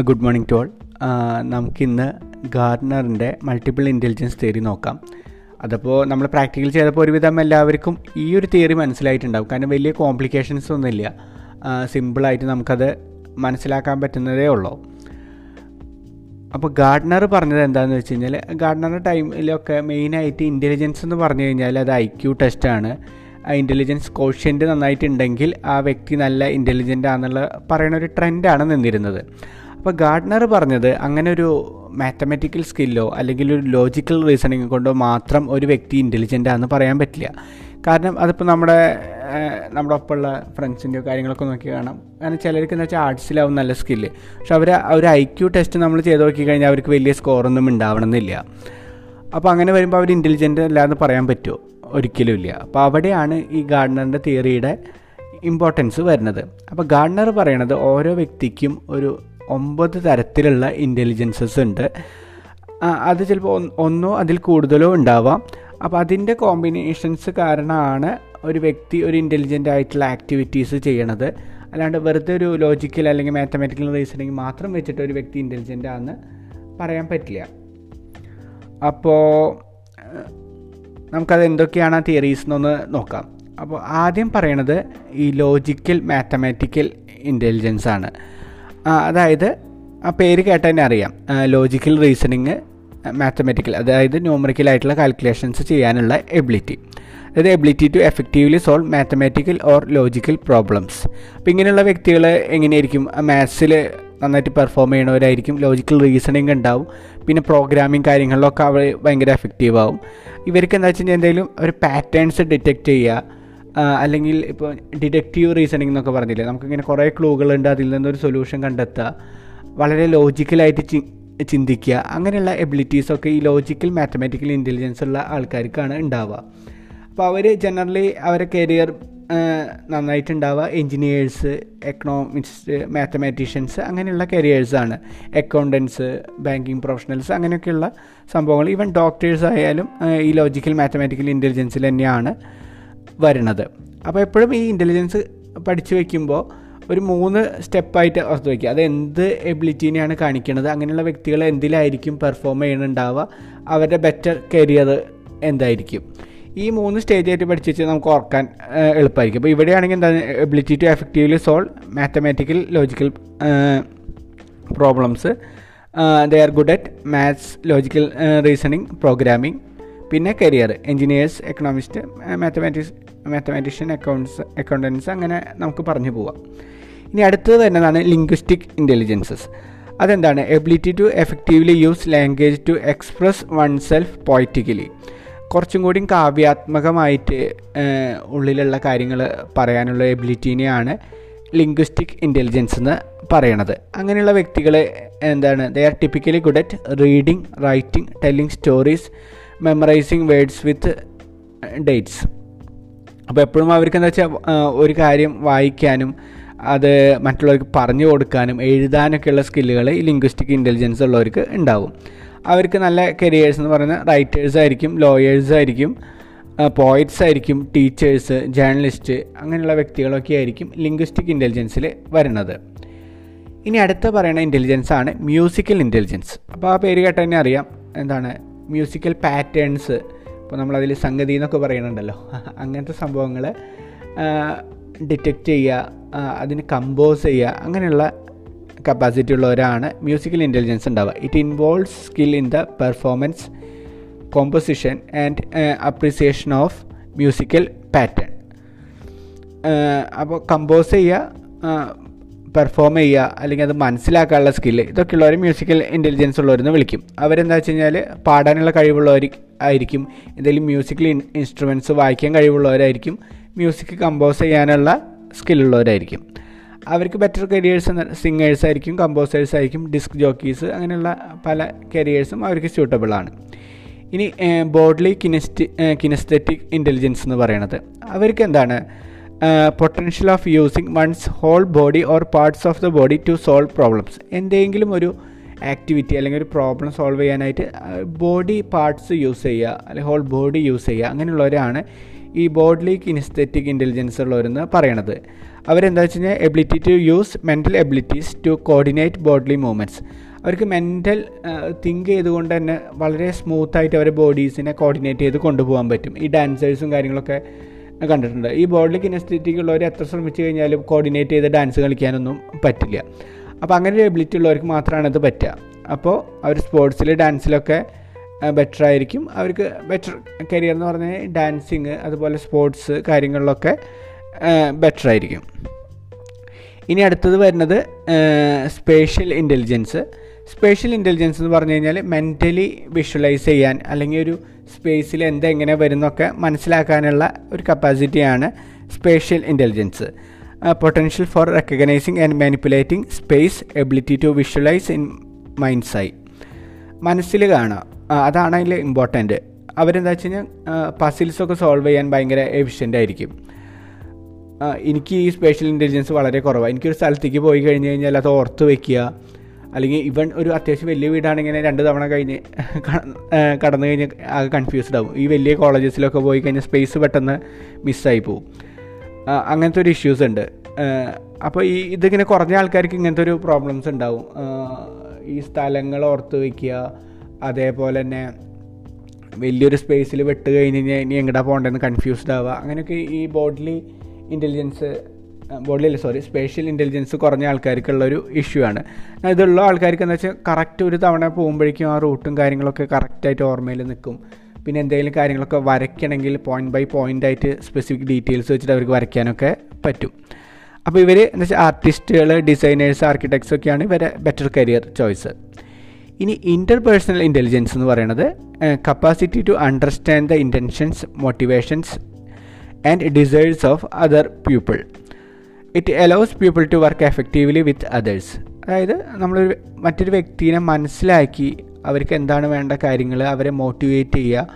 Good morning to all നമുക്കിന്ന് ഗാർഡനറിന്റെ multiple intelligence theory നോക്കാം. അതപ്പോൾ നമ്മൾ പ്രാക്ടിക്കൽ ചെയ്തപ്പോൾ ഒരുവിധം എല്ലാവർക്കും ഈ ഒരു തിയറി മനസ്സിലായിട്ടുണ്ടാവും. കാരണം വലിയ കോംപ്ലിക്കേഷൻസ് ഒന്നുമില്ല. സിമ്പിളായിട്ട് നമുക്കത് മനസ്സിലാക്കാൻ പറ്റുന്നതേ ഉള്ളൂ. അപ്പോൾ ഗാർഡനർ പറഞ്ഞത് എന്താണെന്ന് വെച്ച് കഴിഞ്ഞാൽ ഗാർഡനറുടെ ടൈമിലൊക്കെ മെയിനായിട്ട് ഇന്റലിജൻസ് എന്ന് പറഞ്ഞു കഴിഞ്ഞാൽ അത് ഐ ക്യു ടെസ്റ്റാണ് ആ ഇന്റലിജൻസ് കോഷ്യന്റ് നന്നായിട്ടുണ്ടെങ്കിൽ ആ വ്യക്തി നല്ല ഇന്റലിജന്റ് ആണെന്നുള്ള പറയുന്ന ഒരു ട്രെൻഡാണ് നിന്നിരുന്നത്. അപ്പോൾ ഗാർഡ്നർ പറഞ്ഞത് അങ്ങനെ ഒരു മാത്തമാറ്റിക്കൽ സ്കില്ലോ അല്ലെങ്കിൽ ഒരു ലോജിക്കൽ റീസണിങ് കൊണ്ടോ മാത്രം ഒരു വ്യക്തി ഇന്റലിജന്റ് ആണെന്ന് പറയാൻ പറ്റില്ല. കാരണം അതിപ്പോൾ നമ്മുടെ നമ്മുടെ ഒപ്പമുള്ള ഫ്രണ്ട്സിന്റെയോ കാര്യങ്ങളൊക്കെ നോക്കി കാണാം. കാരണം ചിലർക്ക് എന്ന് വെച്ചാൽ ആർട്സിലാവും നല്ല സ്കില്ല് പക്ഷെ അവർ ഒരു ഐ ക്യു ടെസ്റ്റ് നമ്മൾ ചെയ്ത് നോക്കിക്കഴിഞ്ഞാൽ അവർക്ക് വലിയ സ്കോറൊന്നും ഉണ്ടാവണമെന്നില്ല. അപ്പോൾ അങ്ങനെ വരുമ്പോൾ അവർ ഇന്റലിജന്റ് അല്ല എന്ന് പറയാൻ പറ്റുമോ ഒരിക്കലും ഇല്ല. അപ്പോൾ അവിടെയാണ് ഈ ഗാർഡനറിന്റെ തിയറിയുടെ ഇമ്പോർട്ടൻസ് വരുന്നത്. അപ്പോൾ ഗാർഡനർ പറയണത് ഓരോ വ്യക്തിക്കും ഒരു ഒമ്പത് തരത്തിലുള്ള ഇന്റലിജൻസസ് ഉണ്ട്. അത് ചിലപ്പോൾ ഒന്നോ അതിൽ കൂടുതലോ ഉണ്ടാവാം. അപ്പോൾ അതിന്റെ കോമ്പിനേഷൻസ് കാരണമാണ് ഒരു വ്യക്തി ഒരു ഇന്റലിജന്റ് ആയിട്ടുള്ള ആക്ടിവിറ്റീസ് ചെയ്യണത്. അല്ലാണ്ട് വെറുതെ ഒരു ലോജിക്കൽ അല്ലെങ്കിൽ മാത്തമാറ്റിക്കൽ റീസണിങ് മാത്രം വെച്ചിട്ട് ഒരു വ്യക്തി ഇന്റലിജന്റ് ആണെന്ന് പറയാൻ പറ്റില്ല. അപ്പോൾ നമുക്കത് എന്തൊക്കെയാണ് ആ തിയറീസ് എന്നൊന്ന് നോക്കാം. അപ്പോൾ ആദ്യം പറയണത് ഈ ലോജിക്കൽ മാത്തമാറ്റിക്കൽ ഇന്റലിജൻസ് ആണ്. അതായത് ആ പേര് കേട്ടാൽ തന്നെ അറിയാം. ലോജിക്കൽ റീസണിങ് മാത്തമെറ്റിക്കൽ അതായത് ന്യൂമറിക്കലായിട്ടുള്ള കാൽക്കുലേഷൻസ് ചെയ്യാനുള്ള എബിലിറ്റി അതായത് ability to effectively solve mathematical or logical problems അപ്പോൾ ഇങ്ങനെയുള്ള വ്യക്തികൾ എങ്ങനെയായിരിക്കും? മാത്സിൽ നന്നായിട്ട് പെർഫോം ചെയ്യണവരായിരിക്കും. ലോജിക്കൽ റീസണിങ് ഉണ്ടാവും. പിന്നെ പ്രോഗ്രാമിങ് കാര്യങ്ങളിലൊക്കെ അവർ ഭയങ്കര എഫക്റ്റീവ് ആവും. ഇവർക്ക് എന്താ വെച്ച് കഴിഞ്ഞാൽ എന്തെങ്കിലും ഒരു പാറ്റേൺസ് ഡിറ്റക്റ്റ് ചെയ്യുക. അല്ലെങ്കിൽ ഇപ്പോൾ ഡിഡക്റ്റീവ് റീസണിങ് എന്നൊക്കെ പറഞ്ഞില്ലേ? നമുക്കിങ്ങനെ കുറേ ക്ലൂകളുണ്ട് അതിൽ നിന്നൊരു സൊല്യൂഷൻ കണ്ടെത്തുക. വളരെ ലോജിക്കലായിട്ട് ചി ചിന്തിക്കുക. അങ്ങനെയുള്ള എബിലിറ്റീസൊക്കെ ഈ ലോജിക്കൽ മാത്തമാറ്റിക്കൽ ഇന്റലിജൻസ് ഉള്ള ആൾക്കാർക്കാണ് ഉണ്ടാവുക. അപ്പോൾ അവർ ജനറലി അവരെ കരിയർ നന്നായിട്ടുണ്ടാവുക. എൻജിനീയേഴ്സ് എക്കണോമിക്സ് മാത്തമാറ്റീഷ്യൻസ് അങ്ങനെയുള്ള കരിയേഴ്സാണ് അക്കൗണ്ടൻസ് ബാങ്കിങ് പ്രൊഫഷണൽസ് അങ്ങനെയൊക്കെയുള്ള സംഭവങ്ങൾ. ഈവൻ ഡോക്ടേഴ്സ് ആയാലും ഈ ലോജിക്കൽ മാത്തമാറ്റിക്കൽ ഇന്റലിജൻസിൽ തന്നെയാണ്. വരുന്നത്. അപ്പോൾ എപ്പോഴും ഈ ഇന്റലിജൻസ് പഠിച്ചു വയ്ക്കുമ്പോൾ ഒരു മൂന്ന് സ്റ്റെപ്പായിട്ട് ഓർത്ത് വയ്ക്കുക അത് എന്ത് എബിലിറ്റീനെയാണ് കാണിക്കുന്നത് അങ്ങനെയുള്ള വ്യക്തികൾ എന്തിലായിരിക്കും പെർഫോം ചെയ്യുന്നുണ്ടാവുക? അവരുടെ ബെറ്റർ കരിയർ എന്തായിരിക്കും? ഈ മൂന്ന് സ്റ്റേജായിട്ട് പഠിച്ച് വെച്ചാൽ നമുക്ക് ഓർക്കാൻ എളുപ്പമായിരിക്കും. അപ്പോൾ ഇവിടെയാണെങ്കിൽ എന്താണ്? Ability to effectively solve mathematical logical problems they are good at maths logical reasoning programming പിന്നെ career engineers economist mathematics mathematician accounts accountants അങ്ങനെ നമുക്ക് പറഞ്ഞു പോവാം. ഇനി അടുത്തത് തന്നെയാണ് ലിംഗ്വിസ്റ്റിക് ഇന്റലിജൻസസ് അതെന്താണ്? Ability to effectively use language to express oneself poetically കുറച്ചും കൂടി കാവ്യാത്മകമായിട്ട് ഉള്ളിലുള്ള കാര്യങ്ങൾ പറയാനുള്ള എബിലിറ്റീനെയാണ് ലിംഗ്വിസ്റ്റിക് ഇന്റലിജൻസ് എന്ന് പറയണത്. അങ്ങനെയുള്ള വ്യക്തികളെ എന്താണ്? They are typically good at reading writing telling stories memorising words with dates അപ്പോൾ എപ്പോഴും അവർക്ക് എന്താ വെച്ചാൽ ഒരു കാര്യം വായിക്കാനും അത് മറ്റുള്ളവർക്ക് പറഞ്ഞു കൊടുക്കാനും എഴുതാനൊക്കെയുള്ള സ്കില്ലുകൾ ഈ ലിംഗ്വിസ്റ്റിക് ഇന്റലിജൻസ് ഉള്ളവർക്ക് ഉണ്ടാവും. അവർക്ക് നല്ല കരിയേഴ്സ് എന്ന് പറയുന്നത് റൈറ്റേഴ്സ് ആയിരിക്കും ലോയേഴ്സ് ആയിരിക്കും പോയിറ്റ്സ് ആയിരിക്കും ടീച്ചേഴ്സ് ജേർണലിസ്റ്റ് അങ്ങനെയുള്ള വ്യക്തികളൊക്കെ ആയിരിക്കും ലിംഗ്വിസ്റ്റിക് ഇന്റലിജൻസിൽ വരുന്നത്. ഇനി അടുത്ത പറയുന്ന ഇന്റലിജൻസ് ആണ് മ്യൂസിക്കൽ ഇന്റലിജൻസ് അപ്പോൾ ആ പേര് കേട്ട് തന്നെ അറിയാം എന്താണ് മ്യൂസിക്കൽ പാറ്റേൺസ് ഇപ്പോൾ നമ്മളതിൽ സംഗതി എന്നൊക്കെ പറയുന്നുണ്ടല്ലോ. അങ്ങനത്തെ സംഭവങ്ങൾ ഡിറ്റക്റ്റ് ചെയ്യുക അതിന് കമ്പോസ് ചെയ്യുക അങ്ങനെയുള്ള കപ്പാസിറ്റി ഉള്ളവരാണ് മ്യൂസിക്കൽ ഇന്റലിജൻസ് ഉണ്ടാവുക. It involves skill in the performance composition and appreciation of musical pattern അപ്പോൾ കമ്പോസ് ചെയ്യുക പെർഫോം ചെയ്യുക അല്ലെങ്കിൽ അത് മനസ്സിലാക്കാനുള്ള സ്കില്ല് ഇതൊക്കെ ഉള്ളവർ മ്യൂസിക്കൽ ഇന്റലിജൻസ് ഉള്ളവരെന്ന് വിളിക്കും. അവരെന്താ വെച്ച് കഴിഞ്ഞാൽ പാടാനുള്ള കഴിവുള്ളവർ ആയിരിക്കും. എന്തെങ്കിലും മ്യൂസിക്കൽ ഇൻസ്ട്രുമെന്റ്സ് വായിക്കാൻ കഴിവുള്ളവരായിരിക്കും. മ്യൂസിക് കമ്പോസ് ചെയ്യാനുള്ള സ്കില്ലുള്ളവരായിരിക്കും അവർക്ക് ബെറ്റർ കരിയേഴ്സ് സിംഗേഴ്സ് ആയിരിക്കും കമ്പോസേഴ്സ് ആയിരിക്കും ഡിസ്ക് ജോക്കീസ് അങ്ങനെയുള്ള പല കരിയേഴ്സും അവർക്ക് സ്യൂട്ടബിൾ ആണ്. ഇനി ബോഡ്ലി കിനസ്റ്റി കിനസ്തെറ്റിക് ഇന്റലിജൻസ് എന്ന് പറയുന്നത്. അവർക്ക് എന്താണ്? Potential of using one's whole body or parts of the body to solve problems എന്തെങ്കിലും ഒരു ആക്ടിവിറ്റി അല്ലെങ്കിൽ ഒരു പ്രോബ്ലം സോൾവ് ചെയ്യാനായിട്ട് ബോഡി പാർട്സ് യൂസ് ചെയ്യുക അല്ലെങ്കിൽ ഹോൾ ബോഡി യൂസ് ചെയ്യുക അങ്ങനെയുള്ളവരാണ് ഈ ബോഡിലി കിനിസ്തെറ്റിക് ഇന്റലിജൻസ് ഉള്ളവരെന്ന് പറയണത്. അവരെന്താ വെച്ച് കഴിഞ്ഞാൽ ability to use mental abilities to coordinate bodily movements അവർക്ക് മെന്റൽ തിങ്ക് ചെയ്തുകൊണ്ട് തന്നെ വളരെ സ്മൂത്തായിട്ട് അവരുടെ ബോഡീസിനെ കോർഡിനേറ്റ് ചെയ്ത് കൊണ്ടുപോകാൻ പറ്റും. ഈ ഡാൻസേഴ്സും കാര്യങ്ങളൊക്കെ കണ്ടിട്ടുണ്ട്. ഈ ബോഡി കിനസ്തറ്റിക് ഉള്ളവർ എത്ര ശ്രമിച്ചു കഴിഞ്ഞാലും കോർഡിനേറ്റ് ചെയ്ത് ഡാൻസ് കളിക്കാനൊന്നും പറ്റില്ല. അപ്പോൾ അങ്ങനെ ഒരു എബിലിറ്റി ഉള്ളവർക്ക് മാത്രമാണ് ഇത് പറ്റുക. അപ്പോൾ അവർ സ്പോർട്സിൽ ഡാൻസിലൊക്കെ ബെറ്റർ ആയിരിക്കും. അവർക്ക് ബെറ്റർ കരിയർ എന്ന് പറഞ്ഞാൽ ഡാൻസിങ് അതുപോലെ സ്പോർട്സ് കാര്യങ്ങളിലൊക്കെ ബെറ്റർ ആയിരിക്കും. ഇനി അടുത്തത് വരുന്നത് സ്പേഷ്യൽ ഇന്റലിജൻസ് സ്പേഷ്യൽ ഇന്റലിജൻസ് എന്ന് പറഞ്ഞു കഴിഞ്ഞാൽ മെന്റലി വിഷ്വലൈസ് ചെയ്യാൻ അല്ലെങ്കിൽ ഒരു സ്പേസിൽ എന്തെങ്ങനെ വരുന്നൊക്കെ മനസ്സിലാക്കാനുള്ള ഒരു കപ്പാസിറ്റിയാണ് spatial intelligence potential for recognising and manipulating space ability to visualise in minds ആയി മനസ്സിൽ കാണുക. അതാണ് അതിൽ ഇമ്പോർട്ടന്റ് അവരെന്താ വെച്ച് കഴിഞ്ഞാൽ പസിൽസൊക്കെ സോൾവ് ചെയ്യാൻ ഭയങ്കര എഫിഷ്യന്റ് ആയിരിക്കും. എനിക്ക് ഈ സ്പെഷ്യൽ ഇന്റലിജൻസ് വളരെ കുറവാണ് എനിക്കൊരു സ്ഥലത്തേക്ക് പോയി കഴിഞ്ഞ് കഴിഞ്ഞാൽ അത് ഓർത്ത് അല്ലെങ്കിൽ ഇവൻ ഒരു അത്യാവശ്യം വലിയ വീടാണെങ്കിൽ രണ്ട് തവണ കഴിഞ്ഞ് കടന്നു കഴിഞ്ഞ് ആകെ കൺഫ്യൂസ്ഡ് ആവും. ഈ വലിയ കോളേജസിലൊക്കെ പോയി കഴിഞ്ഞാൽ സ്പേസ് പെട്ടെന്ന് മിസ്സായി പോവും അങ്ങനത്തെ ഒരു ഇഷ്യൂസ് ഉണ്ട്. അപ്പോൾ ഈ ഇതിങ്ങനെ കുറഞ്ഞ ആൾക്കാർക്ക് ഇങ്ങനത്തെ ഒരു പ്രോബ്ലംസ് ഉണ്ടാവും. ഈ സ്ഥലങ്ങൾ ഓർത്ത് വയ്ക്കുക അതേപോലെ തന്നെ വലിയൊരു സ്പേസിൽ വെട്ട് കഴിഞ്ഞ് കഴിഞ്ഞാൽ ഇനി എങ്ങടാ പോകേണ്ടതെന്ന് കൺഫ്യൂസ്ഡ് ആവുക. അങ്ങനെയൊക്കെ ഈ ബോഡിലി ഇന്റലിജൻസ് ബോഡി അല്ല സോറി സ്പേഷ്യൽ ഇന്റലിജൻസ് കുറഞ്ഞ ആൾക്കാർക്കുള്ള ഒരു ഇഷ്യൂ ആണ് ഇതുള്ള ആൾക്കാർക്ക് എന്ന് വെച്ചാൽ കറക്റ്റ് ഒരു തവണ പോകുമ്പോഴേക്കും ആ റൂട്ടും കാര്യങ്ങളൊക്കെ കറക്റ്റായിട്ട് ഓർമ്മയിൽ നിൽക്കും പിന്നെ എന്തെങ്കിലും കാര്യങ്ങളൊക്കെ വരയ്ക്കണമെങ്കിൽ പോയിന്റ് ബൈ പോയിന്റ് ആയിട്ട് സ്പെസിഫിക് ഡീറ്റെയിൽസ് വെച്ചിട്ട് അവർക്ക് വരയ്ക്കാനൊക്കെ പറ്റും. അപ്പോൾ ഇവർ എന്ന് വെച്ചാൽ ആർട്ടിസ്റ്റുകൾ ഡിസൈനേഴ്സ് ആർക്കിടെക്ട്സ് ഒക്കെയാണ് ഇവരെ ബെറ്റർ കരിയർ ചോയ്സ് ഇനി ഇന്റർപേഴ്സണൽ ഇന്റലിജൻസ് എന്ന് പറയുന്നത് capacity to understand the intentions motivations and desires of other people it allows people to work effectively with others അതായത് നമ്മളൊരു മറ്റൊരു വ്യക്തിനെ മനസ്സിലാക്കി അവർക്ക് എന്താണ് വേണ്ട കാര്യങ്ങൾ അവരെ മോട്ടിവേറ്റ് ചെയ്യുക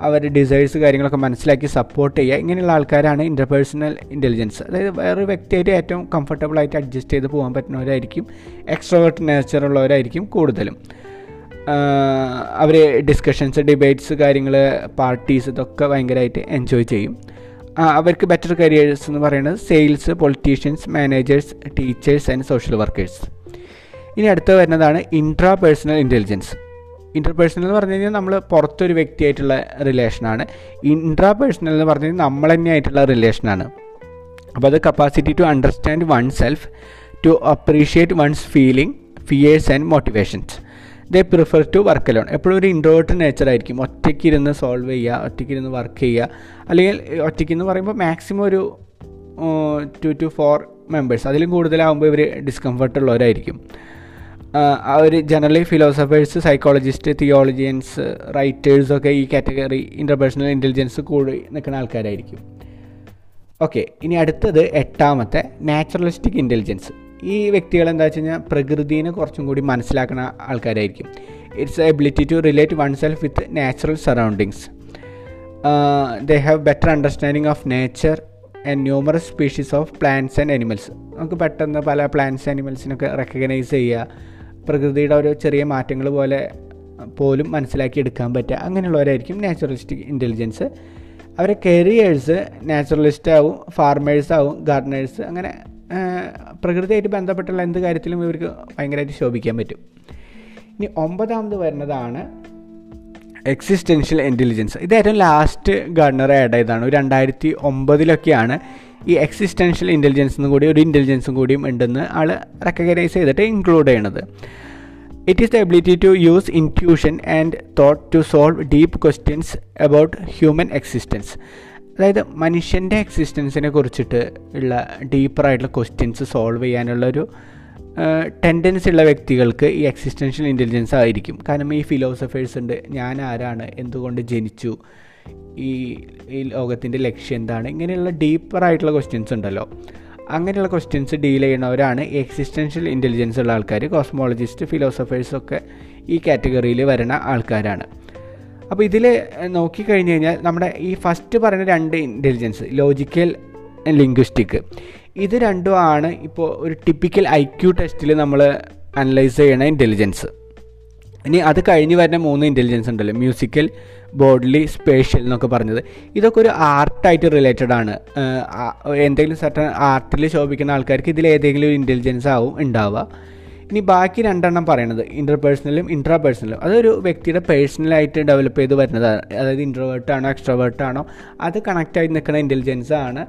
അവരുടെ ഡിസൈർസ് കാര്യങ്ങളൊക്കെ മനസ്സിലാക്കി സപ്പോർട്ട് ചെയ്യുക. ഇങ്ങനെയുള്ള ആൾക്കാരാണ് ഇന്റർപേഴ്സണൽ ഇന്റലിജൻസ് അതായത് വേറൊരു വ്യക്തിയായിട്ട് ഏറ്റവും കംഫർട്ടബിൾ ആയിട്ട് അഡ്ജസ്റ്റ് ചെയ്ത് പോകാൻ പറ്റുന്നവരായിരിക്കും. എക്സ്ട്രോവേർട്ട് നേച്ചർ ഉള്ളവരായിരിക്കും കൂടുതലും. അവർ ഡിസ്കഷൻസ് ഡിബേറ്റ്സ് കാര്യങ്ങൾ പാർട്ടീസ് ഇതൊക്കെ ഭയങ്കരമായിട്ട് എൻജോയ് ചെയ്യും. അവർക്ക് ബെറ്റർ കരിയേഴ്സ് എന്ന് പറയുന്നത് sales politicians managers teachers and social workers ഇനി അടുത്ത് വരുന്നതാണ് ഇൻട്രാ പേഴ്സണൽ ഇന്റലിജൻസ് ഇന്റർപേഴ്സണൽ എന്ന് പറഞ്ഞു കഴിഞ്ഞാൽ നമ്മൾ പുറത്തൊരു വ്യക്തിയായിട്ടുള്ള റിലേഷനാണ് ഇൻട്രാ പേഴ്സണൽ എന്ന് പറഞ്ഞു കഴിഞ്ഞാൽ നമ്മൾ തന്നെ ആയിട്ടുള്ള റിലേഷനാണ് അപ്പോൾ അത് capacity to understand oneself to appreciate one's feeling fears and motivations they prefer to work alone എപ്പോഴും ഒരു ഇൻട്രോവേർട്ട് നേച്ചർ ആയിരിക്കും. ഒറ്റയ്ക്ക് ഇരുന്ന് സോൾവ് ചെയ്യുക ഒറ്റയ്ക്ക് ഇരുന്ന് വർക്ക് ചെയ്യുക. അല്ലെങ്കിൽ ഒറ്റയ്ക്ക് എന്ന് പറയുമ്പോൾ മാക്സിമം ഒരു ടു ടു ഫോർ മെമ്പേഴ്സ് അതിലും കൂടുതലാകുമ്പോൾ ഇവർ ഡിസ്കംഫർട്ട് ഉള്ളവരായിരിക്കും ആ ഒരു ജനറലി ഫിലോസഫേഴ്സ് സൈക്കോളജിസ്റ്റ് തിയോളജിയൻസ് റൈറ്റേഴ്സൊക്കെ ഈ കാറ്റഗറി ഇന്റർപേഴ്സണൽ ഇന്റലിജൻസ് കൂടി നിൽക്കുന്ന ആൾക്കാരായിരിക്കും. ഓക്കെ ഇനി അടുത്തത് എട്ടാമത്തെ നാച്ചുറലിസ്റ്റിക് ഇന്റലിജൻസ് ഈ വ്യക്തികൾ എന്താ വെച്ച് കഴിഞ്ഞാൽ പ്രകൃതിനെ കുറച്ചും കൂടി മനസ്സിലാക്കുന്ന ആൾക്കാരായിരിക്കും. It's ability to relate oneself with natural surroundings they have better understanding of nature and numerous species of plants and animals നമുക്ക് പെട്ടെന്ന് പല പ്ലാന്റ്സ് ആനിമൽസിനൊക്കെ റെക്കഗ്നൈസ് ചെയ്യുക പ്രകൃതിയുടെ ഓരോ ചെറിയ മാറ്റങ്ങൾ പോലെ പോലും മനസ്സിലാക്കി എടുക്കാൻ പറ്റുക. അങ്ങനെയുള്ളവരായിരിക്കും നാച്ചുറലിസ്റ്റിക് ഇന്റലിജൻസ് അവരെ കരിയേഴ്സ് നാച്ചുറലിസ്റ്റ് ആവും ഫാർമേഴ്സ് ആവും ഗാർഡനേഴ്സ് അങ്ങനെ പ്രകൃതിയായിട്ട് ബന്ധപ്പെട്ടുള്ള എന്ത് കാര്യത്തിലും ഇവർക്ക് ഭയങ്കരമായിട്ട് ശോഭിക്കാൻ പറ്റും. ഇനി ഒമ്പതാമത് വരുന്നതാണ് എക്സിസ്റ്റൻഷ്യൽ ഇന്റലിജൻസ് ഇത് ഏറ്റവും ലാസ്റ്റ് ഗവർണർ ആഡ് ചെയ്തതാണ്. രണ്ടായിരത്തി ഒമ്പതിലൊക്കെയാണ് ഈ എക്സിസ്റ്റൻഷ്യൽ ഇന്റലിജൻസ് കൂടി ഒരു ഇന്റലിജൻസും കൂടിയും ഉണ്ടെന്ന് ആൾ റെക്കഗ്നൈസ് ചെയ്തിട്ട് ഇൻക്ലൂഡ് ചെയ്യണത്. It is the ability to use intuition and thought to solve deep questions about human existence അതായത് മനുഷ്യന്റെ എക്സിസ്റ്റൻസിനെ കുറിച്ചിട്ട് ഉള്ള ഡീപ്പറായിട്ടുള്ള ക്വസ്റ്റ്യൻസ് സോൾവ് ചെയ്യാനുള്ളൊരു ടെൻഡൻസി ഉള്ള വ്യക്തികൾക്ക് ഈ എക്സിസ്റ്റൻഷ്യൽ ഇന്റലിജൻസ് ആയിരിക്കും. കാരണം ഈ ഫിലോസഫേഴ്സ് ഉണ്ട്. ഞാൻ ആരാണ്? എന്തുകൊണ്ട് ജനിച്ചു? ഈ ഈ ലോകത്തിന്റെ ലക്ഷ്യം എന്താണ്? ഇങ്ങനെയുള്ള ഡീപ്പറായിട്ടുള്ള ക്വസ്റ്റ്യൻസ് ഉണ്ടല്ലോ. അങ്ങനെയുള്ള ക്വസ്റ്റ്യൻസ് ഡീൽ ചെയ്യുന്നവരാണ് എക്സിസ്റ്റൻഷ്യൽ ഇന്റലിജൻസ് ഉള്ള ആൾക്കാർ കോസ്മോളജിസ്റ്റ് ഫിലോസഫേഴ്സൊക്കെ ഈ കാറ്റഗറിയിൽ വരുന്ന ആൾക്കാരാണ്. അപ്പോൾ ഇതിൽ നോക്കിക്കഴിഞ്ഞ് കഴിഞ്ഞാൽ നമ്മുടെ ഈ ഫസ്റ്റ് പറയുന്ന രണ്ട് ഇന്റലിജൻസ് ലോജിക്കൽ ലിംഗ്വിസ്റ്റിക് ഇത് രണ്ടും ആണ് ഇപ്പോൾ ഒരു ടിപ്പിക്കൽ ഐ ക്യു ടെസ്റ്റിൽ നമ്മൾ അനലൈസ് ചെയ്യണ ഇന്റലിജൻസ് ഇനി അത് കഴിഞ്ഞ് വരുന്ന മൂന്ന് ഇന്റലിജൻസ് ഉണ്ടല്ലോ മ്യൂസിക്കൽ ബോഡിലി സ്പേഷ്യൽ എന്നൊക്കെ പറഞ്ഞത്. ഇതൊക്കെ ഒരു ആർട്ടായിട്ട് റിലേറ്റഡ് ആണ്. എന്തെങ്കിലും സർട്ടൺ ആർട്ടിൽ ശോഭിക്കുന്ന ആൾക്കാർക്ക് ഇതിൽ ഏതെങ്കിലും ഒരു ഇന്റലിജൻസ് ആവും ഉണ്ടാവുക. ഇനി ബാക്കി രണ്ടെണ്ണം പറയണത്. ഇന്റർപേഴ്സണലും ഇൻട്രാ പേഴ്സണലും അതൊരു വ്യക്തിയുടെ പേഴ്സണലായിട്ട് ഡെവലപ്പ് ചെയ്ത് വരുന്നതാണ് അതായത് ഇൻട്രോവേർട്ട് ആണോ എക്സ്ട്രോവേർട്ട് ആണോ അത് കണക്റ്റായി നിൽക്കുന്ന ഇന്റലിജൻസ് ആണ്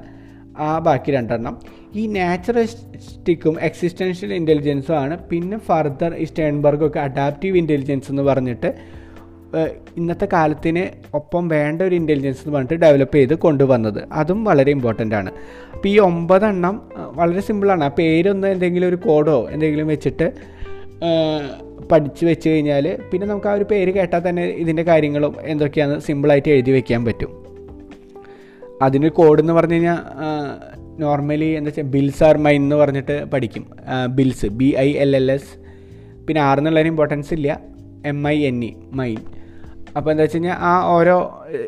ആ ബാക്കി രണ്ടെണ്ണം. ഈ നാച്ചുറലിസ്റ്റിക്കും എക്സിസ്റ്റൻഷ്യൽ ഇന്റലിജൻസും ആണ്. പിന്നെ ഫർദർ ഈ സ്റ്റേൺബർഗൊക്കെ അഡാപ്റ്റീവ് ഇന്റലിജൻസ് എന്ന് പറഞ്ഞിട്ട് ഇന്നത്തെ കാലത്തിന് ഒപ്പം വേണ്ട ഒരു ഇന്റലിജൻസ് എന്ന് പറഞ്ഞിട്ട് ഡെവലപ്പ് ചെയ്ത് കൊണ്ടുവന്നത്. അതും വളരെ ഇമ്പോർട്ടന്റ് ആണ്. അപ്പോൾ ഈ ഒമ്പതെണ്ണം വളരെ സിമ്പിളാണ് ആ പേരൊന്ന് എന്തെങ്കിലും ഒരു കോഡോ എന്തെങ്കിലും വെച്ചിട്ട് പഠിച്ചു വെച്ച് കഴിഞ്ഞാൽ പിന്നെ നമുക്ക് ആ ഒരു പേര് കേട്ടാൽ തന്നെ ഇതിന്റെ കാര്യങ്ങളും എന്തൊക്കെയാണ് സിമ്പിളായിട്ട് എഴുതി വെക്കാൻ പറ്റും. അതിന് കോഡ് എന്ന് പറഞ്ഞു കഴിഞ്ഞാൽ നോർമലി എന്താ വെച്ചാൽ ബിൽസ് ആർ മൈൻ എന്ന് പറഞ്ഞിട്ട് പഠിക്കും. Bills B I L L S പിന്നെ ആർ എന്നുള്ളതിന് ഇമ്പോർട്ടൻസ് ഇല്ല. M I N E mine അപ്പോൾ എന്താ വെച്ച് കഴിഞ്ഞാൽ ആ ഓരോ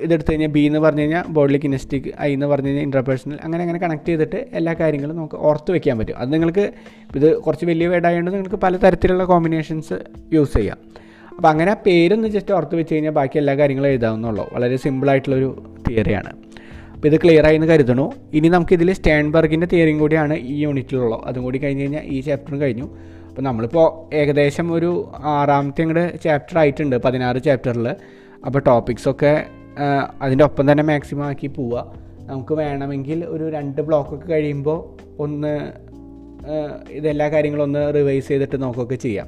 ഇതെടുത്ത് കഴിഞ്ഞാൽ ബി എന്ന് പറഞ്ഞു കഴിഞ്ഞാൽ ബോഡി കിനസ്റ്റിക് ഐ എന്ന് പറഞ്ഞു കഴിഞ്ഞാൽ ഇന്റർപേഴ്സണൽ അങ്ങനെ അങ്ങനെ കണക്ട് ചെയ്തിട്ട് എല്ലാ കാര്യങ്ങളും നമുക്ക് ഓർത്ത് വെക്കാൻ പറ്റും. അത് നിങ്ങൾക്ക് ഇത് കുറച്ച് വലിയ വേർഡായതുകൊണ്ട് നിങ്ങൾക്ക് പല തരത്തിലുള്ള കോമ്പിനേഷൻസ് യൂസ് ചെയ്യാം. അപ്പോൾ അങ്ങനെ ആ പേരൊന്ന് ജസ്റ്റ് ഓർത്ത് വെച്ച് കഴിഞ്ഞാൽ ബാക്കി എല്ലാ കാര്യങ്ങളും എഴുതാവുന്നുള്ളൂ വളരെ സിമ്പിളായിട്ടുള്ളൊരു തിയറിയാണ് അപ്പോൾ ഇത് ക്ലിയർ ആയി എന്ന് കരുതണു ഇനി നമുക്കിതിൽ സ്റ്റാൻബർഗിന്റെ തിയറിയും കൂടിയാണ് ഈ യൂണിറ്റിലുള്ളത് അതും കൂടി കഴിഞ്ഞ് കഴിഞ്ഞാൽ ഈ ചാപ്റ്ററും കഴിഞ്ഞു. അപ്പോൾ നമ്മളിപ്പോൾ ഏകദേശം ഒരു ആറാമത്തെ അങ്ങോട്ട് ചാപ്റ്റർ ആയിട്ടുണ്ട് പതിനാറ് ചാപ്റ്ററിൽ അപ്പോൾ ടോപ്പിക്സൊക്കെ അതിന്റെ ഒപ്പം തന്നെ മാക്സിമം ആക്കി പോവുക നമുക്ക് വേണമെങ്കിൽ ഒരു രണ്ട് ബ്ലോക്കൊക്കെ കഴിയുമ്പോൾ ഒന്ന് ഇതെല്ലാ കാര്യങ്ങളും ഒന്ന് റിവൈസ് ചെയ്തിട്ട് നോക്കുകയൊക്കെ ചെയ്യാം.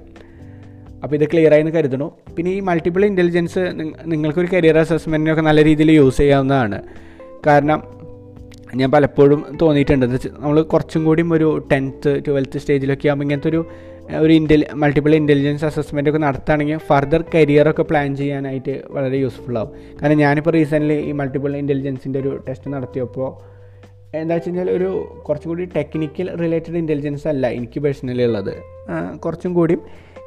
അപ്പോൾ ഇത് ക്ലിയർ ആയി എന്ന് കരുതണു പിന്നെ ഈ മൾട്ടിപ്പിൾ ഇന്റലിജൻസ് നിങ്ങൾക്കൊരു കരിയർ അസസ്മെന്റിനൊക്കെ നല്ല രീതിയിൽ യൂസ് ചെയ്യാവുന്നതാണ്. കാരണം ഞാൻ പലപ്പോഴും തോന്നിയിട്ടുണ്ട്. നമ്മൾ കുറച്ചും കൂടിയും ഒരു ടെൻത്ത് ട്വൽത്ത് സ്റ്റേജിലൊക്കെ ആകുമ്പോൾ ഇങ്ങനത്തെ ഒരു ഒരു ഇന്റലി മൾട്ടിപ്പിൾ ഇന്റലിജൻസ് അസസ്മെന്റ് ഒക്കെ നടത്തുകയാണെങ്കിൽ ഫർദർ കരിയറൊക്കെ പ്ലാൻ ചെയ്യാനായിട്ട് വളരെ യൂസ്ഫുൾ ആവും. കാരണം ഞാനിപ്പോൾ റീസെന്റ്ലി ഈ മൾട്ടിപ്പിൾ ഇന്റലിജൻസിന്റെ ഒരു ടെസ്റ്റ് നടത്തിയപ്പോൾ എന്താ വെച്ച് കഴിഞ്ഞാൽ ഒരു കുറച്ചും കൂടി ടെക്നിക്കൽ റിലേറ്റഡ് ഇന്റലിജൻസ് അല്ല എനിക്ക് പേഴ്സണലി ഉള്ളത്. കുറച്ചും കൂടി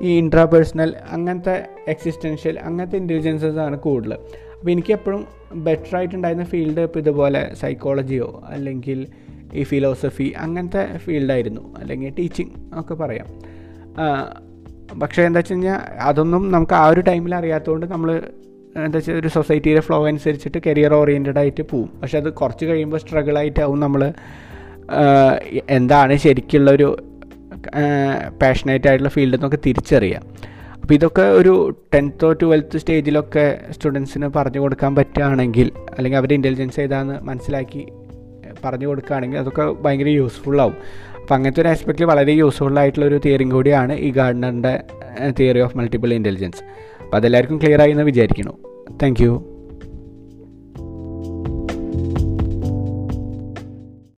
ഈ ഇൻട്രാ പേഴ്സണൽ അങ്ങനത്തെ എക്സിസ്റ്റൻഷ്യൽ അങ്ങനത്തെ ഇന്റലിജൻസസ് ആണ് കൂടുതൽ അപ്പോൾ എനിക്ക് എപ്പോഴും ബെറ്റർ ആയിട്ടുണ്ടായിരുന്ന ഫീൽഡ് ഇപ്പോൾ ഇതുപോലെ സൈക്കോളജിയോ അല്ലെങ്കിൽ ഈ ഫിലോസഫി അങ്ങനത്തെ ഫീൽഡായിരുന്നു അല്ലെങ്കിൽ ടീച്ചിങ് ഒക്കെ പറയാം. പക്ഷേ എന്താ വെച്ച് കഴിഞ്ഞാൽ അതൊന്നും നമുക്ക് ആ ഒരു ടൈമിൽ അറിയാത്തതുകൊണ്ട് നമ്മൾ എന്താ വെച്ചാൽ ഒരു സൊസൈറ്റിയുടെ ഫ്ലോ അനുസരിച്ചിട്ട് കരിയർ ഓറിയന്റഡ് ആയിട്ട് പോവും. പക്ഷെ അത് കുറച്ച് കഴിയുമ്പോൾ സ്ട്രഗിൾ ആയിട്ടാവും നമ്മൾ എന്താണ് ശരിക്കുള്ളൊരു പാഷനേറ്റ് ആയിട്ടുള്ള ഫീൽഡ് എന്നൊക്കെ തിരിച്ചറിയാം. അപ്പോൾ ഇതൊക്കെ ഒരു ടെൻത്തോ ട്വൽത്ത് സ്റ്റേജിലൊക്കെ സ്റ്റുഡൻസിന് പറഞ്ഞു കൊടുക്കാൻ പറ്റുകയാണെങ്കിൽ അല്ലെങ്കിൽ അവരുടെ ഇന്റലിജൻസ് ഏതാണെന്ന് മനസ്സിലാക്കി പറഞ്ഞു കൊടുക്കുകയാണെങ്കിൽ അതൊക്കെ ഭയങ്കര യൂസ്ഫുൾ ആവും. അപ്പോൾ അങ്ങനത്തെ ഒരു ആസ്പെക്റ്റിൽ വളരെ യൂസ്ഫുൾ ആയിട്ടുള്ള ഒരു തിയറിയും കൂടിയാണ് ഈ ഗാർഡനറിന്റെ തിയറി ഓഫ് മൾട്ടിപ്പിൾ ഇന്റലിജൻസ് അപ്പോൾ അതെല്ലാവർക്കും ക്ലിയർ ആയി എന്ന് വിചാരിക്കുന്നു. താങ്ക്